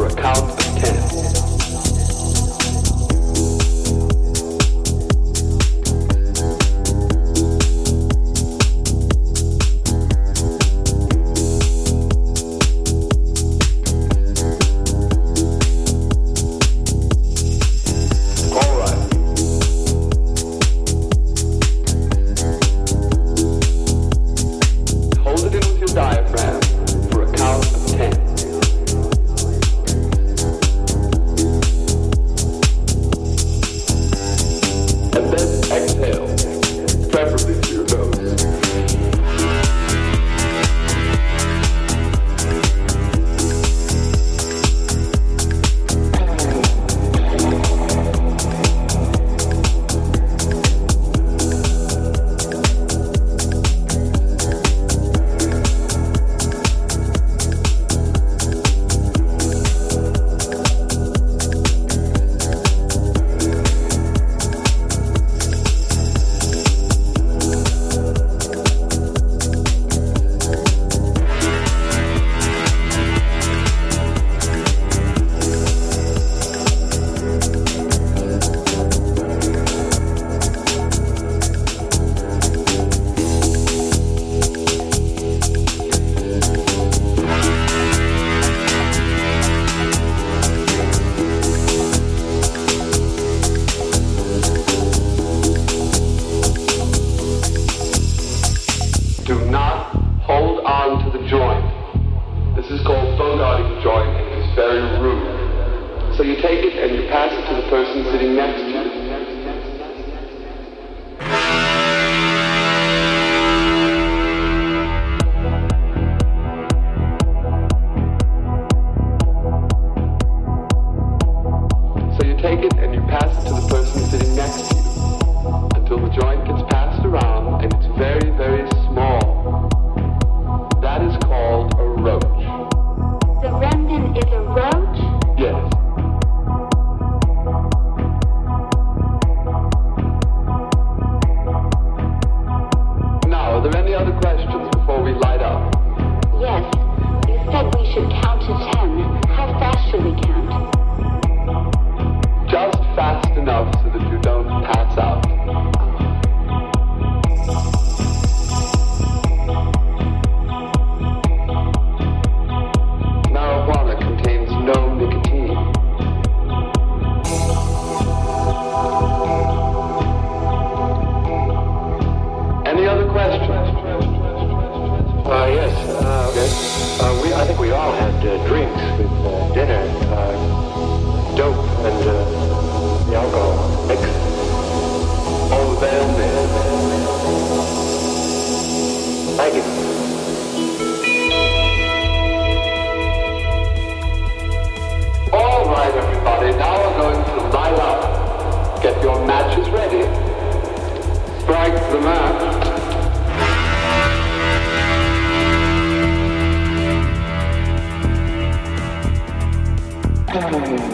for a count of ten. Yes, uh, uh, we, I think we all had uh, drinks with uh, dinner, uh, dope, and uh, the alcohol mix. Oh, then, then. Thank you. All right, everybody, now we're going to light up. Get your matches ready. Strike the match. Oh.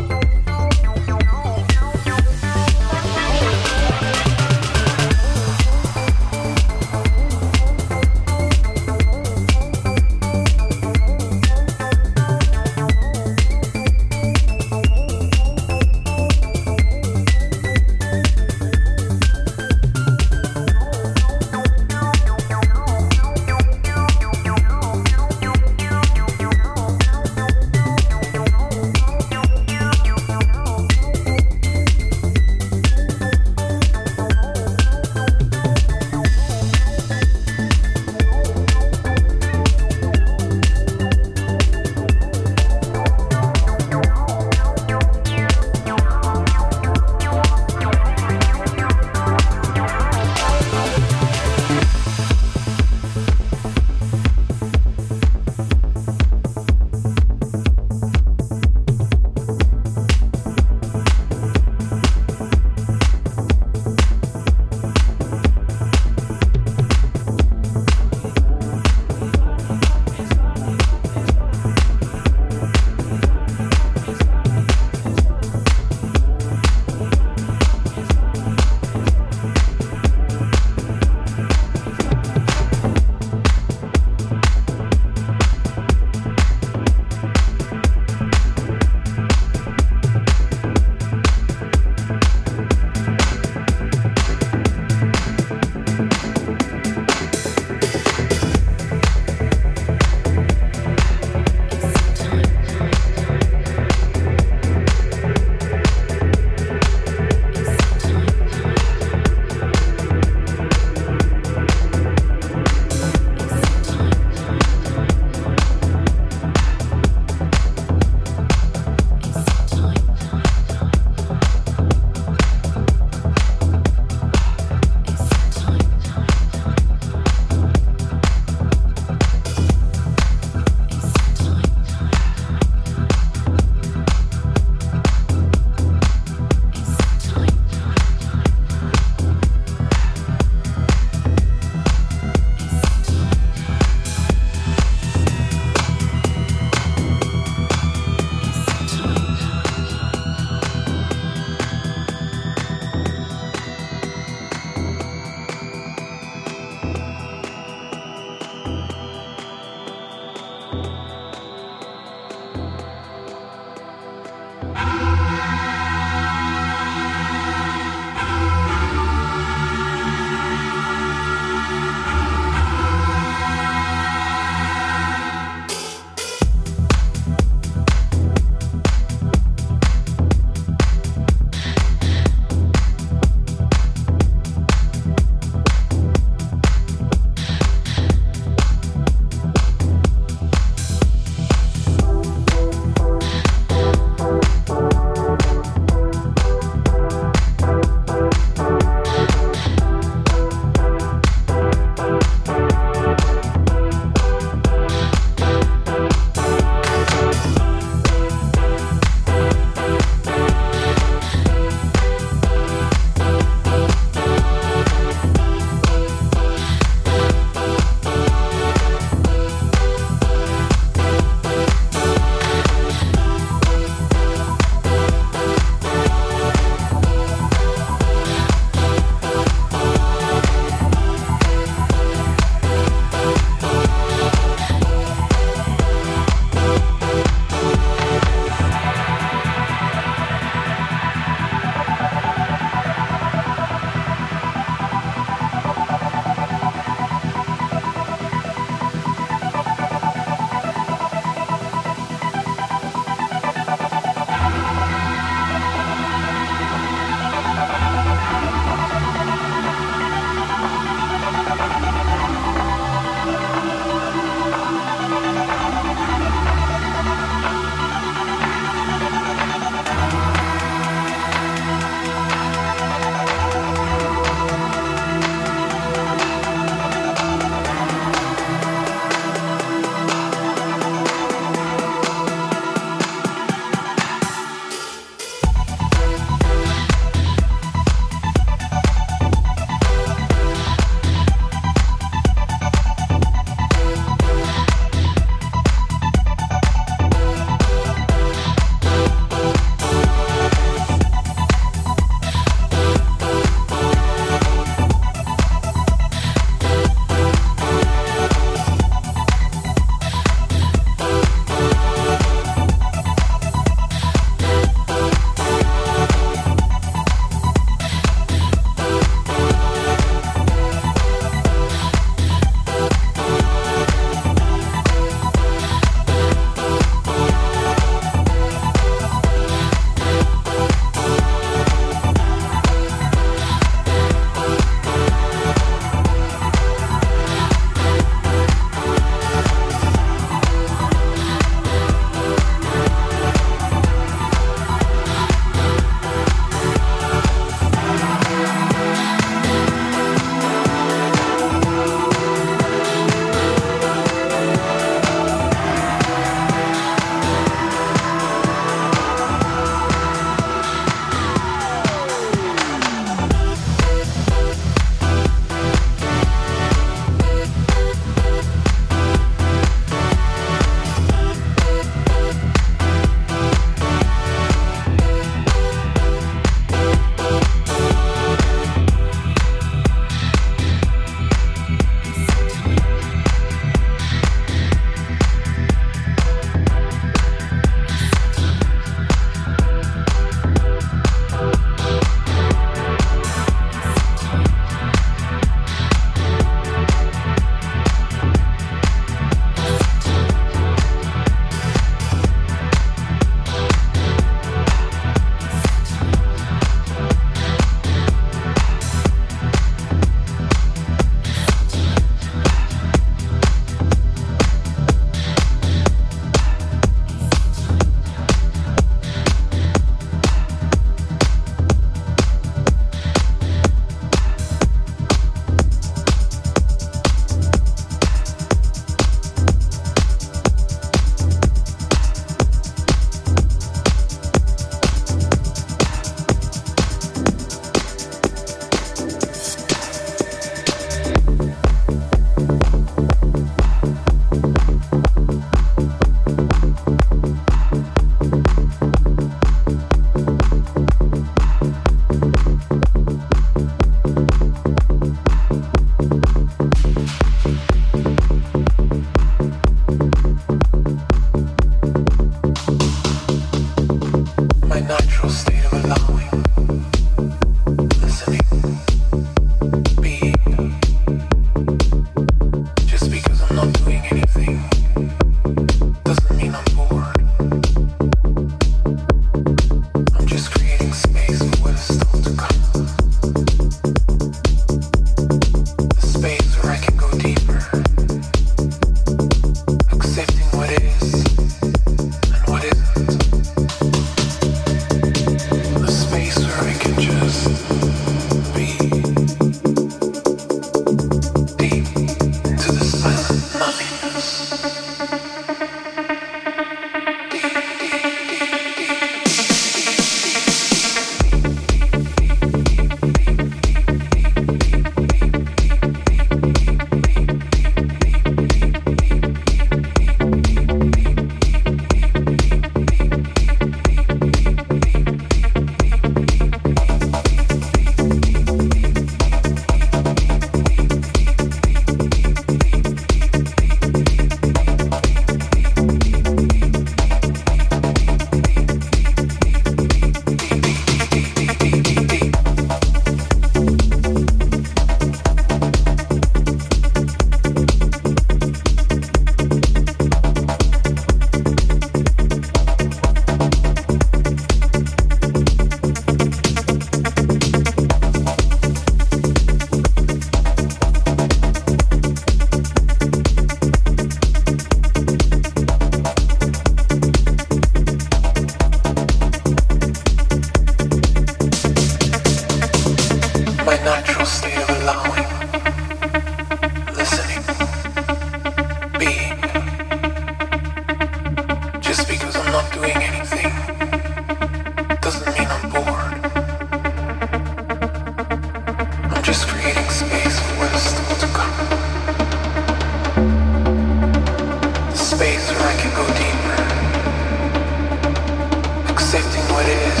it is.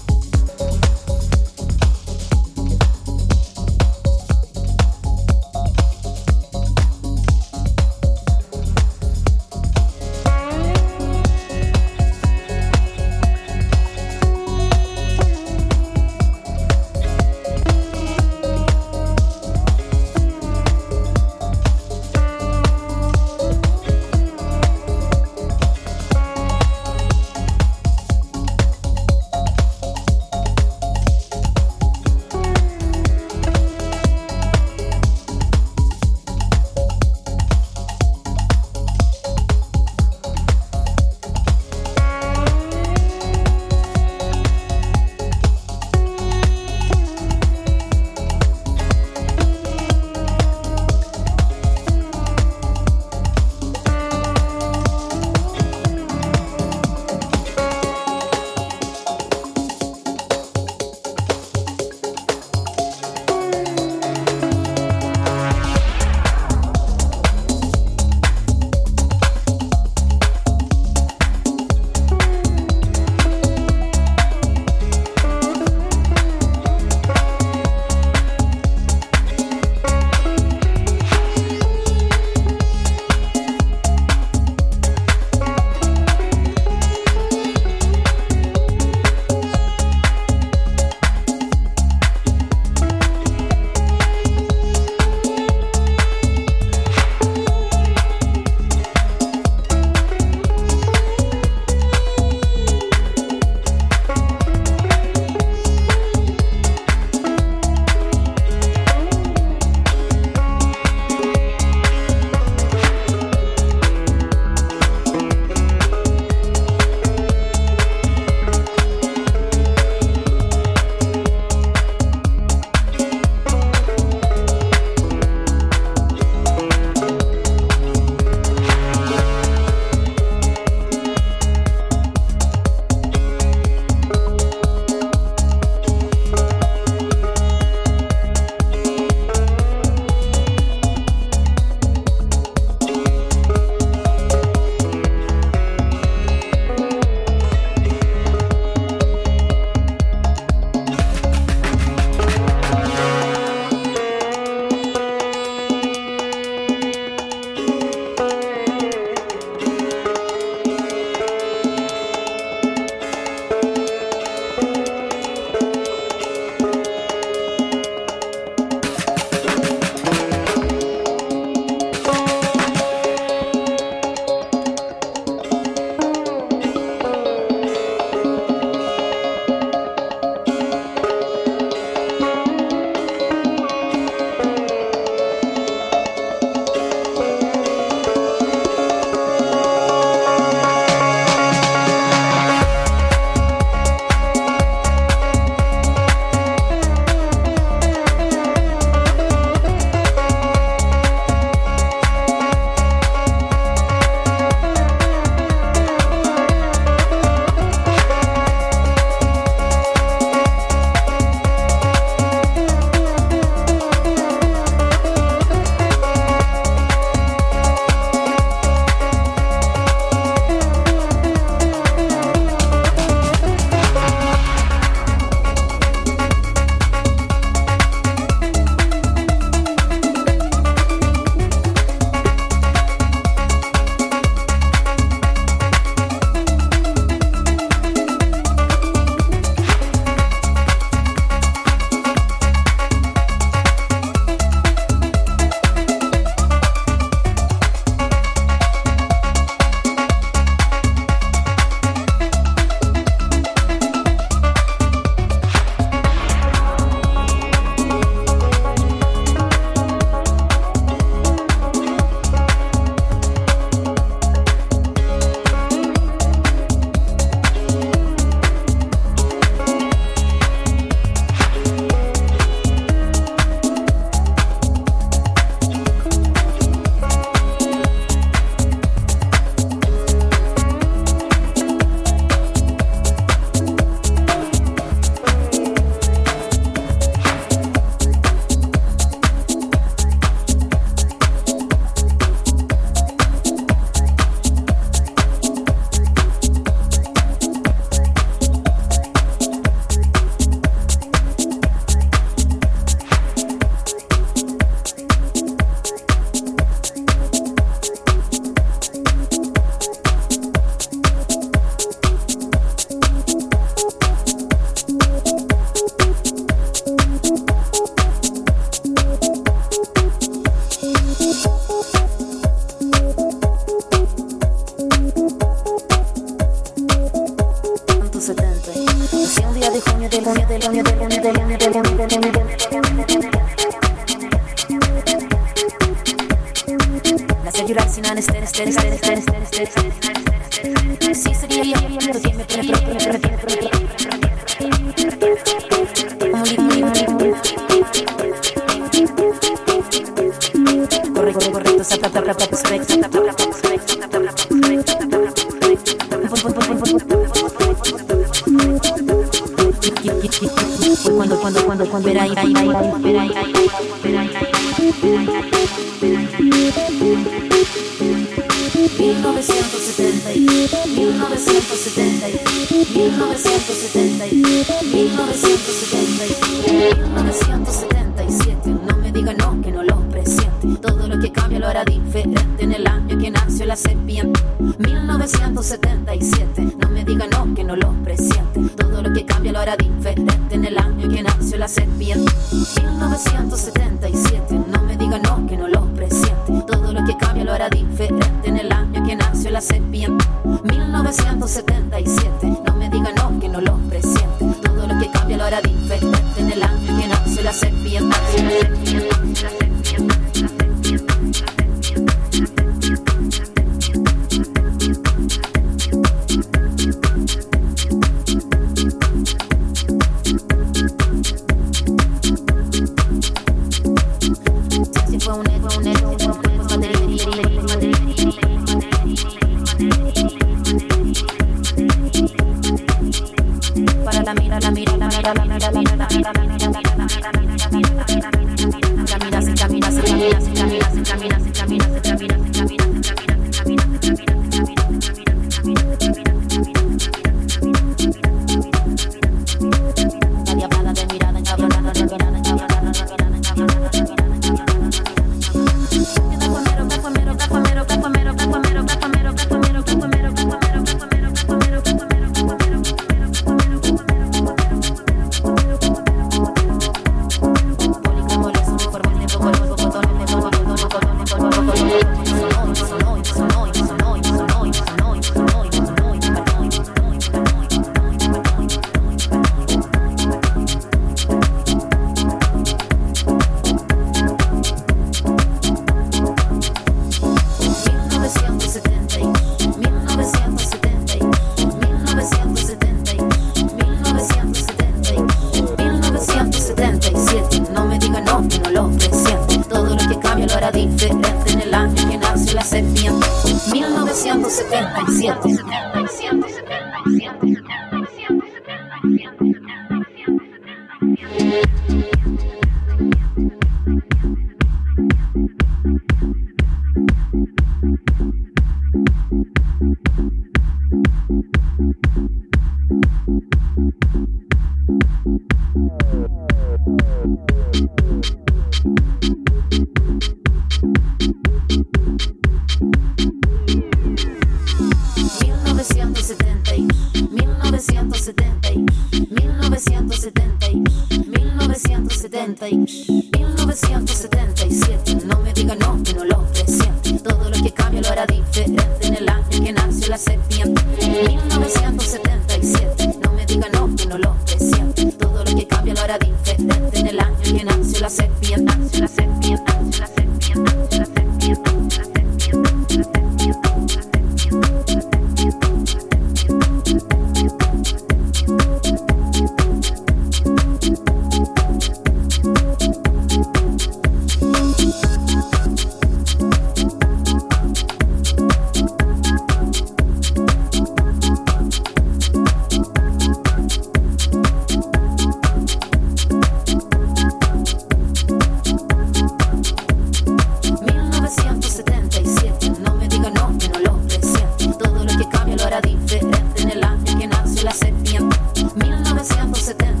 70 nell'Africa in Azula 7 1970